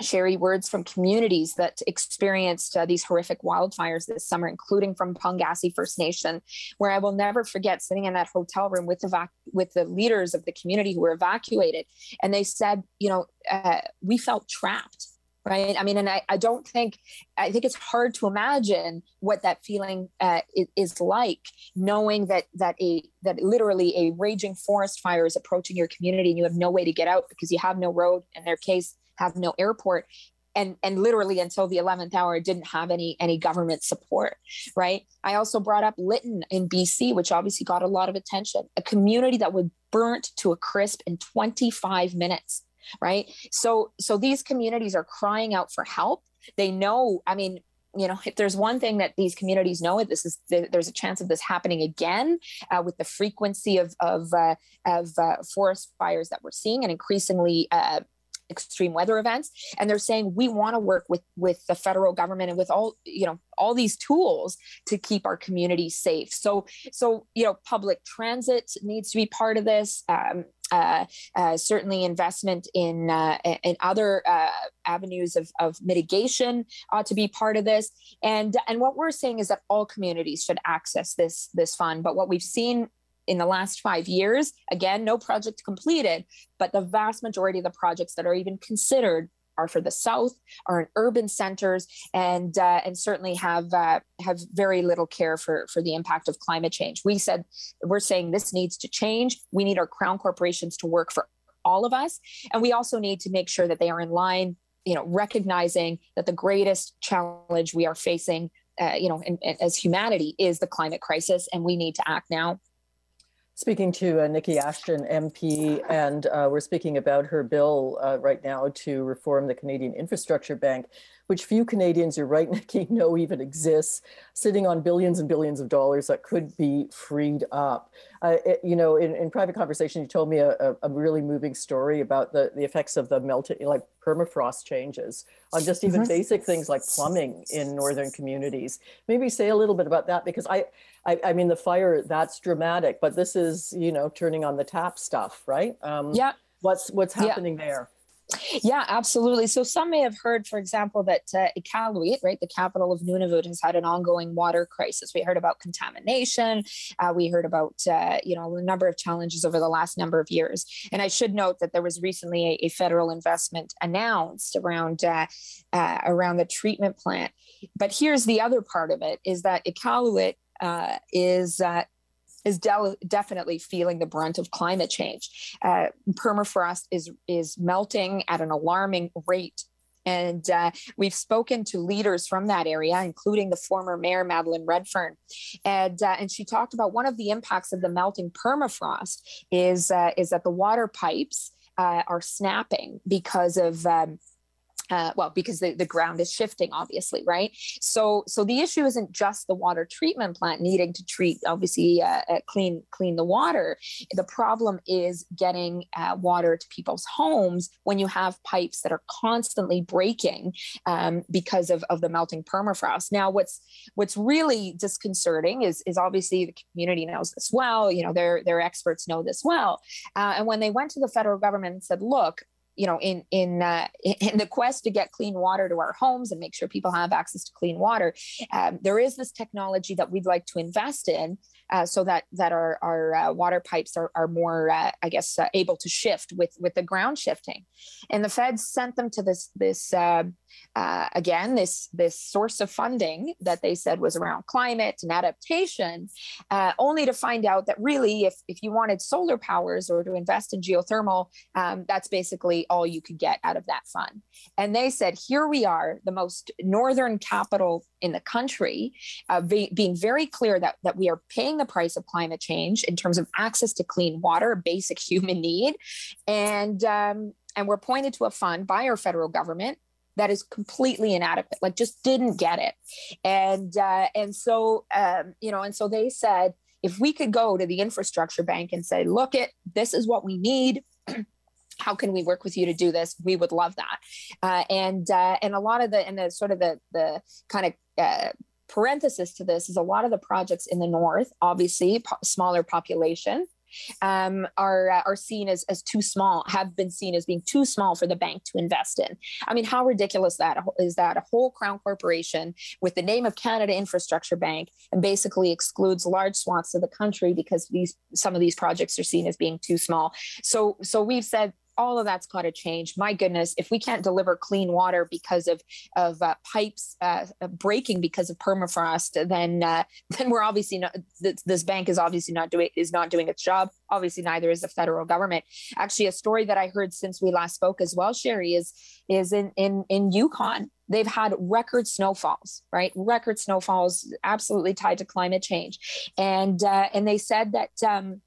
Cheri words from communities that experienced uh, these horrific wildfires this summer, including from Pauingassi First Nation, where I will never forget sitting in that hotel room with the vac- with the leaders of the community who were evacuated, and they said, you know, uh, we felt trapped. Right. I mean, and I, I don't think, I think it's hard to imagine what that feeling uh, is, is like, knowing that that a that literally a raging forest fire is approaching your community and you have no way to get out because you have no road. In their case, have no airport. And and literally until the 11th hour didn't have any any government support right? I also brought up lytton in bc which obviously got a lot of attention a community that was burnt to a crisp in 25 minutes right? So so these communities are crying out for help. They know i mean you know if there's one thing that these communities know this is there's a chance of this happening again uh, with the frequency of of, uh, of uh, forest fires that we're seeing and increasingly uh, extreme weather events and they're saying we want to work with with the federal government and with all you know all these tools to keep our communities safe. So so you know public transit needs to be part of this. Um, uh, uh, certainly investment in uh, in other uh, avenues of, of mitigation ought to be part of this. And and what we're saying is that all communities should access this this fund but what we've seen in the last five years, again, no project completed, but the vast majority of the projects that are even considered are for the south, are in urban centers, and uh, and certainly have uh, have very little care for for the impact of climate change. We said we're saying this needs to change. We need our crown corporations to work for all of us, and we also need to make sure that they are in line. You know, recognizing that the greatest challenge we are facing, uh, you know, in, in, as humanity is the climate crisis, and we need to act now. Speaking to uh, Niki Ashton, MP, and uh, we're speaking about her bill uh, right now to reform the Canadian Infrastructure Bank, which few Canadians, you're right, Niki, know even exists, sitting on billions and billions of dollars that could be freed up. Uh, it, you know, in, in private conversation, you told me a, a, really moving story about the, the effects of the melted, like permafrost changes on just even mm-hmm. basic things like plumbing in northern communities. Maybe say a little bit about that because I, I, I mean, the fire that's dramatic, but this is you know turning on the tap stuff, right? Um, yeah. What's what's happening yeah. there? Yeah, absolutely. So some may have heard, for example, that uh, Iqaluit, right, the capital of Nunavut, has had an ongoing water crisis. We heard about contamination. Uh, we heard about, uh, you know, a number of challenges over the last number of years. And I should note that there was recently a, a federal investment announced around uh, uh, around the treatment plant. But here's the other part of it: is that Iqaluit uh, is uh, is de- definitely feeling the brunt of climate change. Uh, permafrost is is melting at an alarming rate. And uh, we've spoken to leaders from that area, including the former mayor Madeleine Redfern, and uh, and she talked about one of the impacts of the melting permafrost is uh, is that the water pipes uh, are snapping because of um, uh, well because the, the ground is shifting obviously right? So so the issue isn't just the water treatment plant needing to treat obviously uh, uh, clean clean the water. The problem is getting uh, water to people's homes when you have pipes that are constantly breaking um, because of, of the melting permafrost. Now what's what's really disconcerting is is obviously the community knows this well you know their their experts know this well. Uh, and when they went to the federal government and said look you know in in uh, in the quest to get clean water to our homes and make sure people have access to clean water um, there is this technology that we'd like to invest in uh, so that that our, our uh, water pipes are, are more uh, i guess uh, able to shift with with the ground shifting. And the feds sent them to this this um, uh, again this this source of funding that they said was around climate and adaptation uh, only to find out that really if, if you wanted solar powers or to invest in geothermal um, that's basically all you could get out of that fund. And they said here we are the most northern capital in the country uh, be, being very clear that, that we are paying the price of climate change in terms of access to clean water a basic human need. And um, and we're pointed to a fund by our federal government that is completely inadequate like just didn't get it. And uh, and so um, you know and so they said if we could go to the infrastructure bank and say look it this is what we need. How can we work with you to do this? We would love that. Uh, and uh, and a lot of the and the sort of the the kind of uh, parenthesis to this is a lot of the projects in the north obviously po- smaller population um, are uh, are seen as as too small, have been seen as being too small for the bank to invest in. I mean, how ridiculous that is that a whole crown corporation with the name of Canada Infrastructure Bank and basically excludes large swaths of the country because these some of these projects are seen as being too small. So so we've said all of that's got to change. My goodness, if we can't deliver clean water because of of uh, pipes uh, breaking because of permafrost, then uh, then we're obviously not. This, bank is obviously not doing is not doing its job. Obviously, neither is the federal government. Actually, a story that I heard since we last spoke as well, Cheri, is is in in in Yukon. They've had record snowfalls, right? Record snowfalls, absolutely tied to climate change, and uh, and they said that. Um,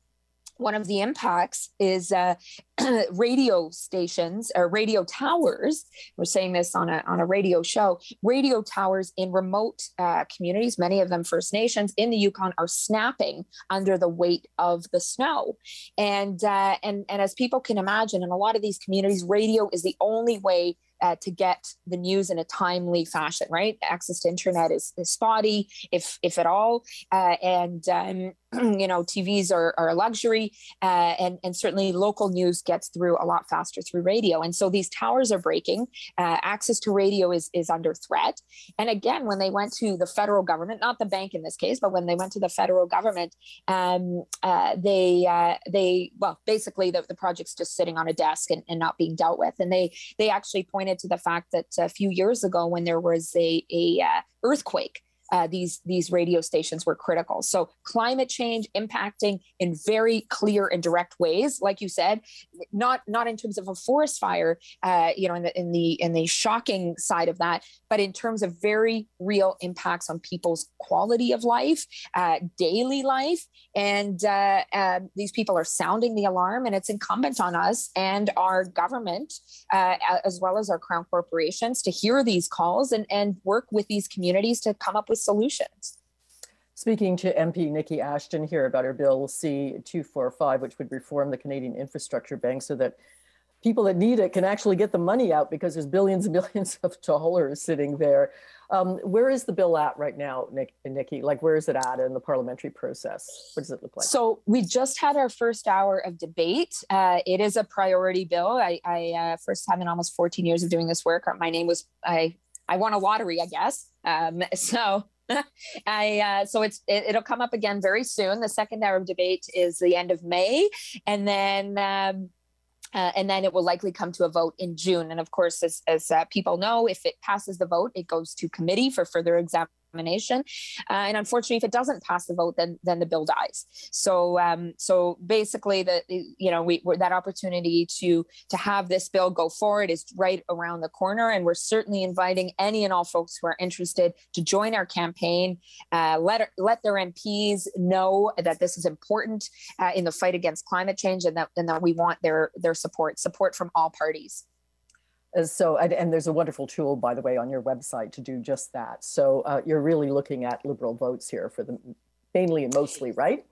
one of the impacts is uh, radio stations or radio towers. We're saying this on a, on a radio show. Radio towers in remote uh, communities, many of them First Nations in the Yukon, are snapping under the weight of the snow. And uh, and and as people can imagine, in a lot of these communities, radio is the only way uh, to get the news in a timely fashion, right? Access to internet is, is spotty, if if at all, uh, and um, you know TVs are, are a luxury, uh, and and certainly local news gets through a lot faster through radio. And so these towers are breaking. Uh, access to radio is is under threat. And again, when they went to the federal government, not the bank in this case, but when they went to the federal government, um, uh, they uh, they well basically the, the project's just sitting on a desk and, and not being dealt with. And they they actually pointed to the fact that a few years ago when there was a, a uh, earthquake uh, these these radio stations were critical. So climate change impacting in very clear and direct ways, like you said, not not in terms of a forest fire, uh, you know, in the in the in the shocking side of that, but in terms of very real impacts on people's quality of life, uh, daily life, and uh, these people are sounding the alarm, and it's incumbent on us and our government, uh, as well as our crown corporations, to hear these calls and and work with these communities to come up with solutions. Speaking to MP Niki Ashton here about her bill C245, which would reform the Canadian Infrastructure Bank so that people that need it can actually get the money out because there's billions and billions of dollars sitting there. Um, where is the bill at right now, Nick, Niki? Like, where is it at in the parliamentary process? What does it look like? So we just had our first hour of debate. Uh, it is a priority bill. I, I uh, first time in almost 14 years of doing this work. My name was I. I won a lottery, I guess. Um, so I uh, so it's it, will come up again very soon. The second hour of debate is the end of May, and then. Um, uh, and then it will likely come to a vote in June. And of course, as, as uh, people know, if it passes the vote, it goes to committee for further examination nomination. Uh, and unfortunately, if it doesn't pass the vote, then then the bill dies. So um, so basically, the you know we that opportunity to to have this bill go forward is right around the corner, and we're certainly inviting any and all folks who are interested to join our campaign. Uh, let let their MPs know that this is important uh, in the fight against climate change, and that and that we want their their support support from all parties. So, and, there's a wonderful tool, by the way, on your website to do just that. So uh, you're really looking at liberal votes here for the mainly and mostly, right?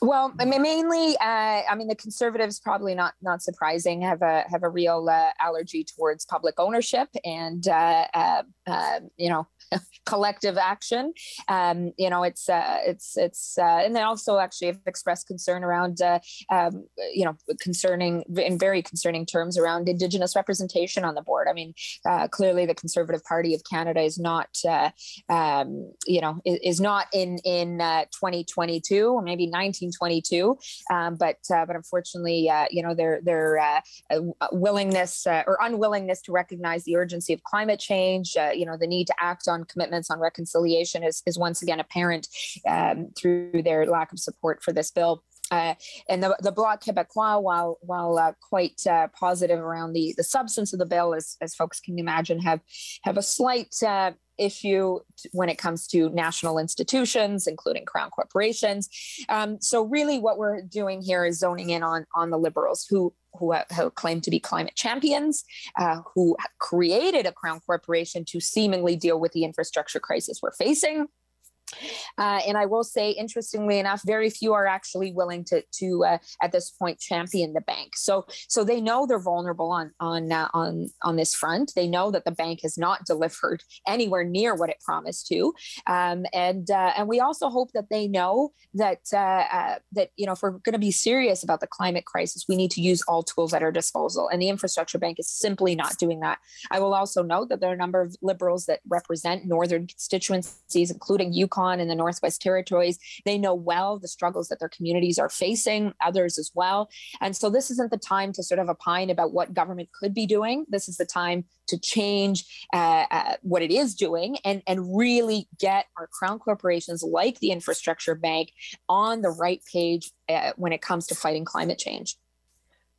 Well, mainly, uh, I mean, the conservatives probably not not surprising have a have a real uh, allergy towards public ownership, and uh, uh, uh you know, collective action. Um, you know, it's uh, it's it's, uh, and they also actually have expressed concern around, uh, um, you know, concerning in very concerning terms around Indigenous representation on the board. I mean, uh, clearly the Conservative Party of Canada is not, uh, um, you know, is, is, not in in 2022 uh, or maybe 1922, um, but but unfortunately, you know, their their willingness or unwillingness to recognize the urgency of climate change, you know, the need to act on on commitments on reconciliation is, is once again apparent um, through their lack of support for this bill. Uh, and the, the Bloc Québécois, while while uh, quite uh, positive around the, the substance of the bill, as, as folks can imagine, have have a slight uh, issue when it comes to national institutions, including crown corporations. Um, so really, what we're doing here is zoning in on on the liberals who who, claim to be climate champions, uh, who created a crown corporation to seemingly deal with the infrastructure crisis we're facing. Uh, and I will say, interestingly enough, very few are actually willing to to uh, at this point champion the bank. So so they know they're vulnerable on on uh, on on this front. They know that the bank has not delivered anywhere near what it promised to, um, and uh, and we also hope that they know that uh, that you know if we're going to be serious about the climate crisis, we need to use all tools at our disposal, and the infrastructure bank is simply not doing that. I will also note that there are a number of liberals that represent northern constituencies, including Yukon And the Northwest Territories. They know well the struggles that their communities are facing, others as well. And so this isn't the time to sort of opine about what government could be doing. This is the time to change uh, uh, what it is doing and, and really get our crown corporations like the Infrastructure Bank on the right page uh, when it comes to fighting climate change.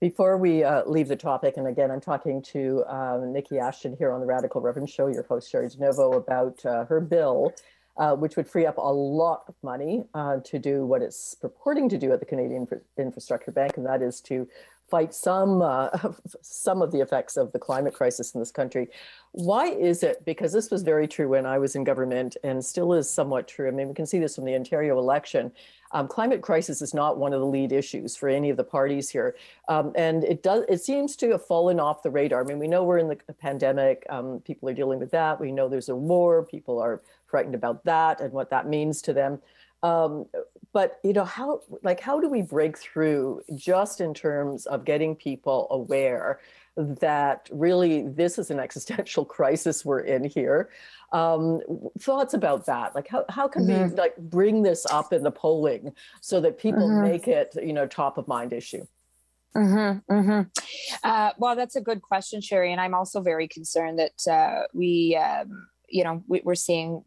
Before we uh, leave the topic, and again, I'm talking to um, Niki Ashton here on the Radical Reverend Show, your host Cheri DiNovo, about uh, her bill uh, which would free up a lot of money uh, to do what it's purporting to do at the Canadian Infrastructure Bank, and that is to fight some uh, some of the effects of the climate crisis in this country. Why is it? Because this was very true when I was in government, and still is somewhat true. I mean, we can see this from the Ontario election. Um, climate crisis is not one of the lead issues for any of the parties here, um, and it does. It seems to have fallen off the radar. I mean, we know we're in the pandemic. Um, people are dealing with that. We know there's a war. People are frightened about that and what that means to them. Um, but you know how like how do we break through just in terms of getting people aware that really this is an existential crisis we're in here um, thoughts about that like how, how can mm-hmm. we like bring this up in the polling so that people mm-hmm. make it you know top of mind issue Mm-hmm, mm-hmm. Uh, well, that's a good question, Cheri. And I'm also very concerned that uh, we, um, you know, we, are seeing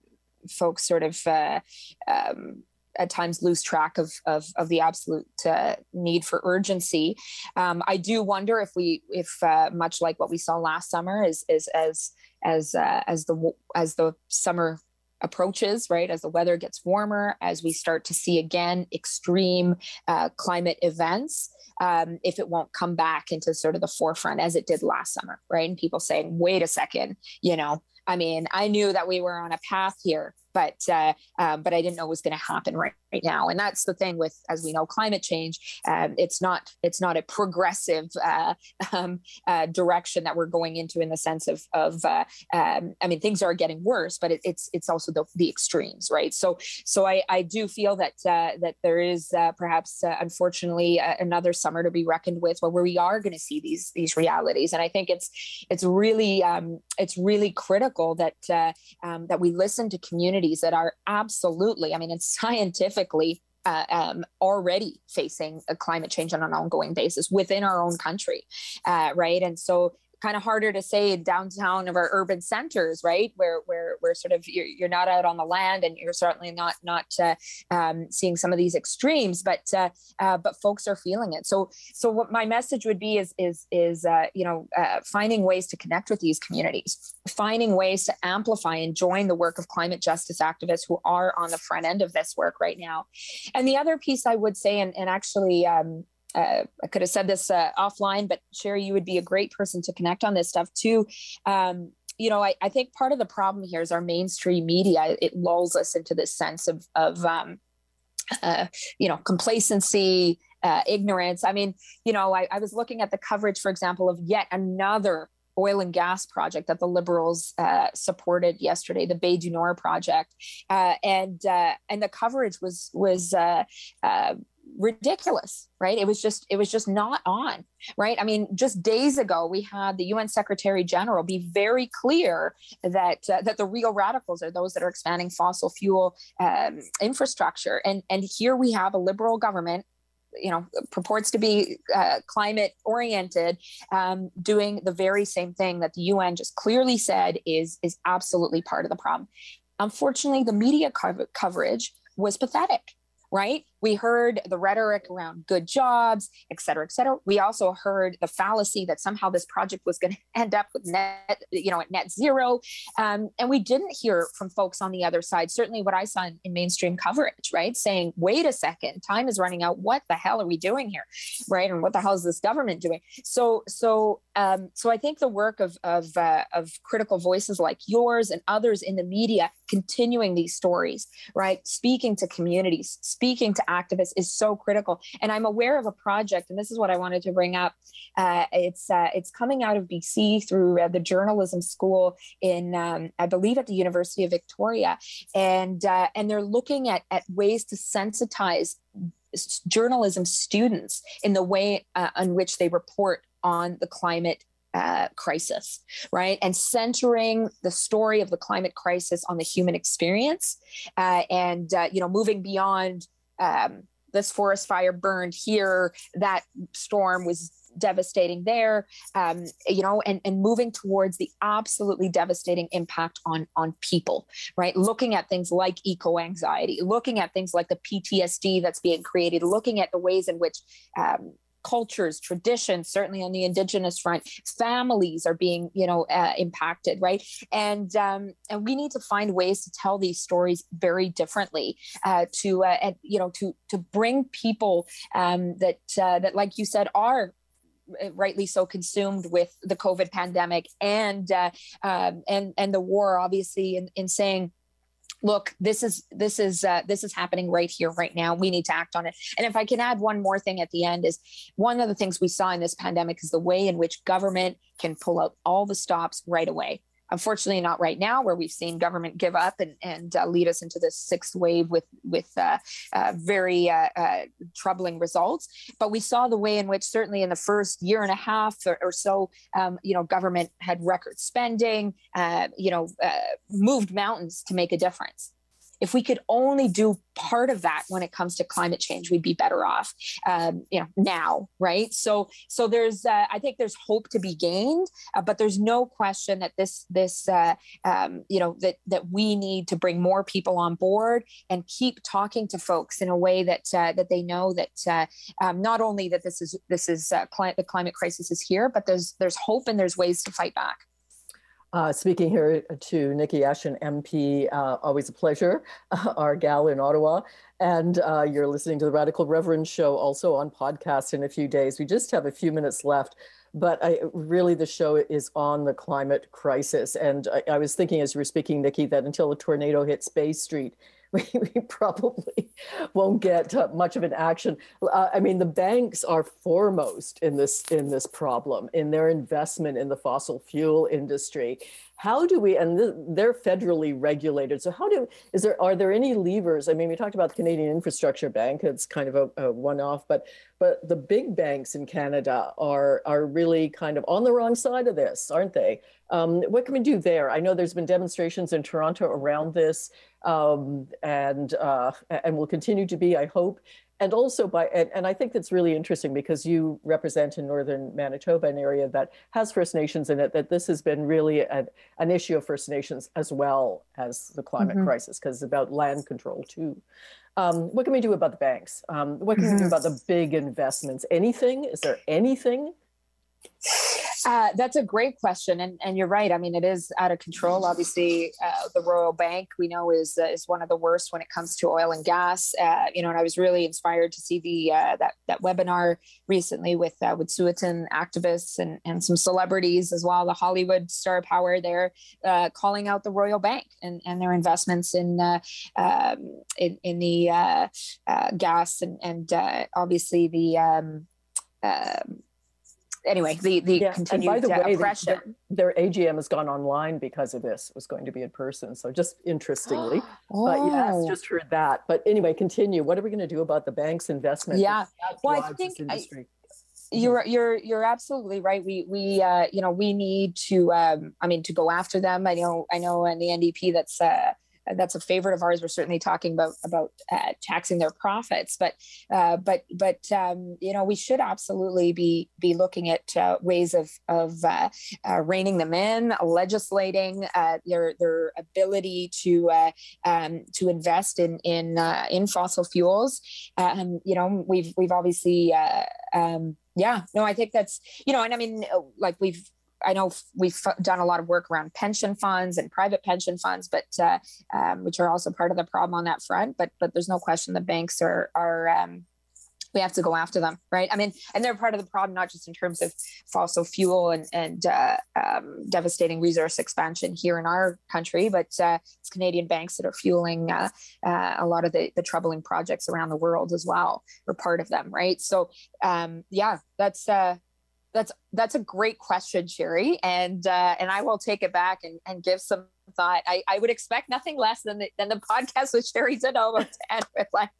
folks sort of uh, um, at times lose track of of, of the absolute uh, need for urgency. Um, I do wonder if we, if uh, much like what we saw last summer, is is as as uh, as the as the summer approaches, right, as the weather gets warmer, as we start to see again extreme uh, climate events. Um, if it won't come back into sort of the forefront as it did last summer, right? And people saying, wait a second, you know, I mean, I knew that we were on a path here, but uh, um, but I didn't know it was going to happen right, right now. And that's the thing with, as we know, climate change. Um, it's not it's not a progressive uh, um, uh, direction that we're going into in the sense of of uh, um, I mean, things are getting worse, but it, it's it's also the, the extremes, right? So so I, I do feel that uh, that there is perhaps unfortunately another summer to be reckoned with, where we are going to see these these realities. And I think it's it's really um, it's really critical that um, that we listen to community communities that are absolutely, I mean, it's scientifically uh, um, already facing a climate change on an ongoing basis within our own country, uh, right? And so kind of harder to say in downtown of our urban centers, right? Where where where sort of you're, you're not out on the land and you're certainly not not uh, um, seeing some of these extremes, but uh, uh, but folks are feeling it. So so what my message would be is is is uh, you know uh, finding ways to connect with these communities, finding ways to amplify and join the work of climate justice activists who are on the front end of this work right now. And the other piece I would say, and, and actually um, uh, I could have said this uh, offline, but Cheri, you would be a great person to connect on this stuff too. Um, you know, I, I, think part of the problem here is our mainstream media. It lulls us into this sense of, of um, uh, you know, complacency, uh, ignorance. I mean, you know, I, I was looking at the coverage, for example, of yet another oil and gas project that the liberals uh, supported yesterday, the Bay du Nord project, uh, and uh, and the coverage was was uh, uh, ridiculous right? It was just it was just not on right? I mean just days ago we had the un secretary general be very clear that uh, that the real radicals are those that are expanding fossil fuel um, infrastructure. And and here we have a liberal government you know purports to be uh, climate oriented um, doing the very same thing that the un just clearly said is is absolutely part of the problem. Unfortunately the media co- coverage was pathetic right? We heard the rhetoric around good jobs, et cetera, et cetera. We also heard the fallacy that somehow this project was going to end up with net, you know, at net zero. Um, and we didn't hear from folks on the other side, certainly what I saw in, in, mainstream coverage, right? Saying, wait a second, time is running out. What the hell are we doing here? Right. And what the hell is this government doing? So, so, um, so I think the work of, of, uh, of critical voices like yours and others in the media continuing these stories, right? Speaking to communities, speaking to activists is so critical. And I'm aware of a project, and this is what I wanted to bring up. Uh, it's uh, it's coming out of BC through uh, the journalism school in, um, I believe, at the University of Victoria, and uh, and they're looking at at ways to sensitize journalism students in the way uh, in which they report on the climate uh, crisis, right? And centering the story of the climate crisis on the human experience, uh, and uh, you know, moving beyond um, this forest fire burned here, that storm was devastating there, um, you know, and and moving towards the absolutely devastating impact on on people, right? Looking at things like eco anxiety, looking at things like the PTSD that's being created, looking at the ways in which um, cultures traditions certainly on the indigenous front families are being you know uh, impacted right? And um, and we need to find ways to tell these stories very differently uh, to uh, and, you know to to bring people um, that uh, that like you said are uh, rightly so consumed with the covid pandemic and uh, um, and and the war obviously in, in saying look this is this is uh, this is happening right here right now. We need to act on it. And if i can add one more thing at the end is one of the things we saw in this pandemic is the way in which government can pull out all the stops right away Unfortunately, not right now, where we've seen government give up and, and uh, lead us into this sixth wave with with uh, uh, very uh, uh, troubling results. But we saw the way in which, certainly in the first year and a half or, or so, um, you know, government had record spending, you know, moved mountains to make a difference if we could only do part of that when it comes to climate change, we'd be better off, um, you know, now, right? So, so there's, uh, I think there's hope to be gained, uh, but there's no question that this, this, uh, um, you know, that that we need to bring more people on board and keep talking to folks in a way that uh, that they know that uh, um, not only that this is this is uh, cli- the climate crisis is here, but there's there's hope and there's ways to fight back. Uh, speaking here to Niki Ashton, MP, uh, always a pleasure, uh, our gal in Ottawa. And uh, you're listening to the Radical Reverend Show also on podcast in a few days. We just have a few minutes left, but I, really the show is on the climate crisis. And I, I was thinking as you were speaking, Niki, that until a tornado hits Bay Street, we, we probably won't get much of an action. Uh, I mean, the banks are foremost in this in this problem in their investment in the fossil fuel industry. How do we? And th- they're federally regulated. So how do is there? Are there any levers? I mean, we talked about the Canadian Infrastructure Bank. It's kind of a, a one-off, but but the big banks in Canada are are really kind of on the wrong side of this, aren't they? Um, what can we do there? I know there's been demonstrations in Toronto around this, um, and uh, and will continue to be, I hope. And also by and, and I think that's really interesting because you represent in northern Manitoba an area that has First Nations in it. That this has been really a, an issue of First Nations as well as the climate mm-hmm. crisis because it's about land control too. Um, what can we do about the banks? Um, what can mm-hmm. we do mm-hmm. about the big investments? Anything? Is there anything? Uh, that's a great question, and and you're right. I mean, it is out of control. Obviously, uh, the Royal Bank we know is uh, is one of the worst when it comes to oil and gas. Uh, you know, and I was really inspired to see the uh, that that webinar recently with uh, with Wet'suwet'en activists and and some celebrities as well. The Hollywood star power there calling out the Royal Bank and and their investments in um, in, in the gas and and obviously the um, um anyway, the the yeah. continued and by the way, oppression. their AGM has gone online because of this. It was going to be in person. So just interestingly, oh. but yes, just heard that. But anyway, continue. What are we going to do about the bank's investment? Yeah, well, I think I, you're you're you're absolutely right. We we uh, you know we need to um, I mean to go after them. I know I know in the NDP that's uh, that's a favorite of ours. We're certainly talking about about uh, taxing their profits, but uh, but but um, you know we should absolutely be be looking at uh, ways of of uh, uh, reining them in, legislating uh, their their ability to um, to invest in in in fossil fuels. Um, you know we've we've obviously um, yeah no I think that's you know and I mean like we've I know we've done a lot of work around pension funds and private pension funds, but uh, um, which are also part of the problem on that front. But but there's no question the banks are are um, we have to go after them, right? I mean, and they're part of the problem, not just in terms of fossil fuel and, and uh, um, devastating resource expansion here in our country, but uh, it's Canadian banks that are fueling uh, uh a lot of the, the troubling projects around the world as well. We're part of them, right? So, um, yeah, that's uh, that's that's a great question, Cheri, and uh, and I will take it back and, and give some thought. I, I would expect nothing less than the than the podcast with Cheri DiNovo to end with like.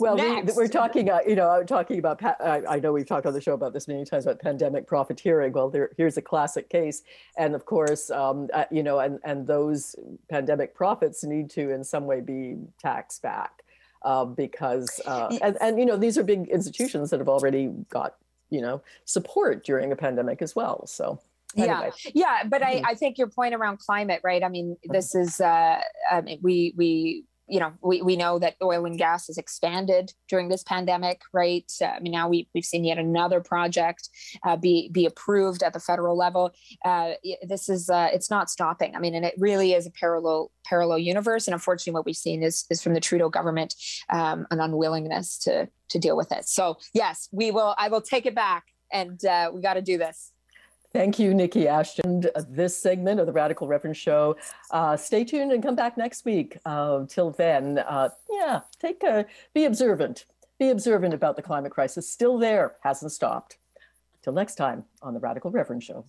Well, we, are talking, uh, you know, I'm talking about. I, I, know we've talked on the show about this many times about pandemic profiteering. Well, there, here's a classic case, and of course, um, uh, you know, and and those pandemic profits need to in some way be taxed back. Uh, because uh, and, and you know these are big institutions that have already got you know support during a pandemic as well so anyway. yeah yeah but mm-hmm. I, I think your point around climate right i mean this is uh I mean, we we you know, we, we know that oil and gas has expanded during this pandemic, right? Uh, I mean, now we, we've seen yet another project uh, be, be approved at the federal level. Uh, this is, uh, it's not stopping. I mean, and it really is a parallel, parallel universe. And unfortunately, what we've seen is, is from the Trudeau government, um, an unwillingness to, to deal with it. So yes, we will, I will take it back and uh, we got to do this. Thank you, Niki Ashton. This segment of the Radical Reverend Show. Uh, stay tuned and come back next week. Uh, till then, uh, yeah, take a, be observant. Be observant about the climate crisis. Still there, hasn't stopped. Till next time on the Radical Reverend Show.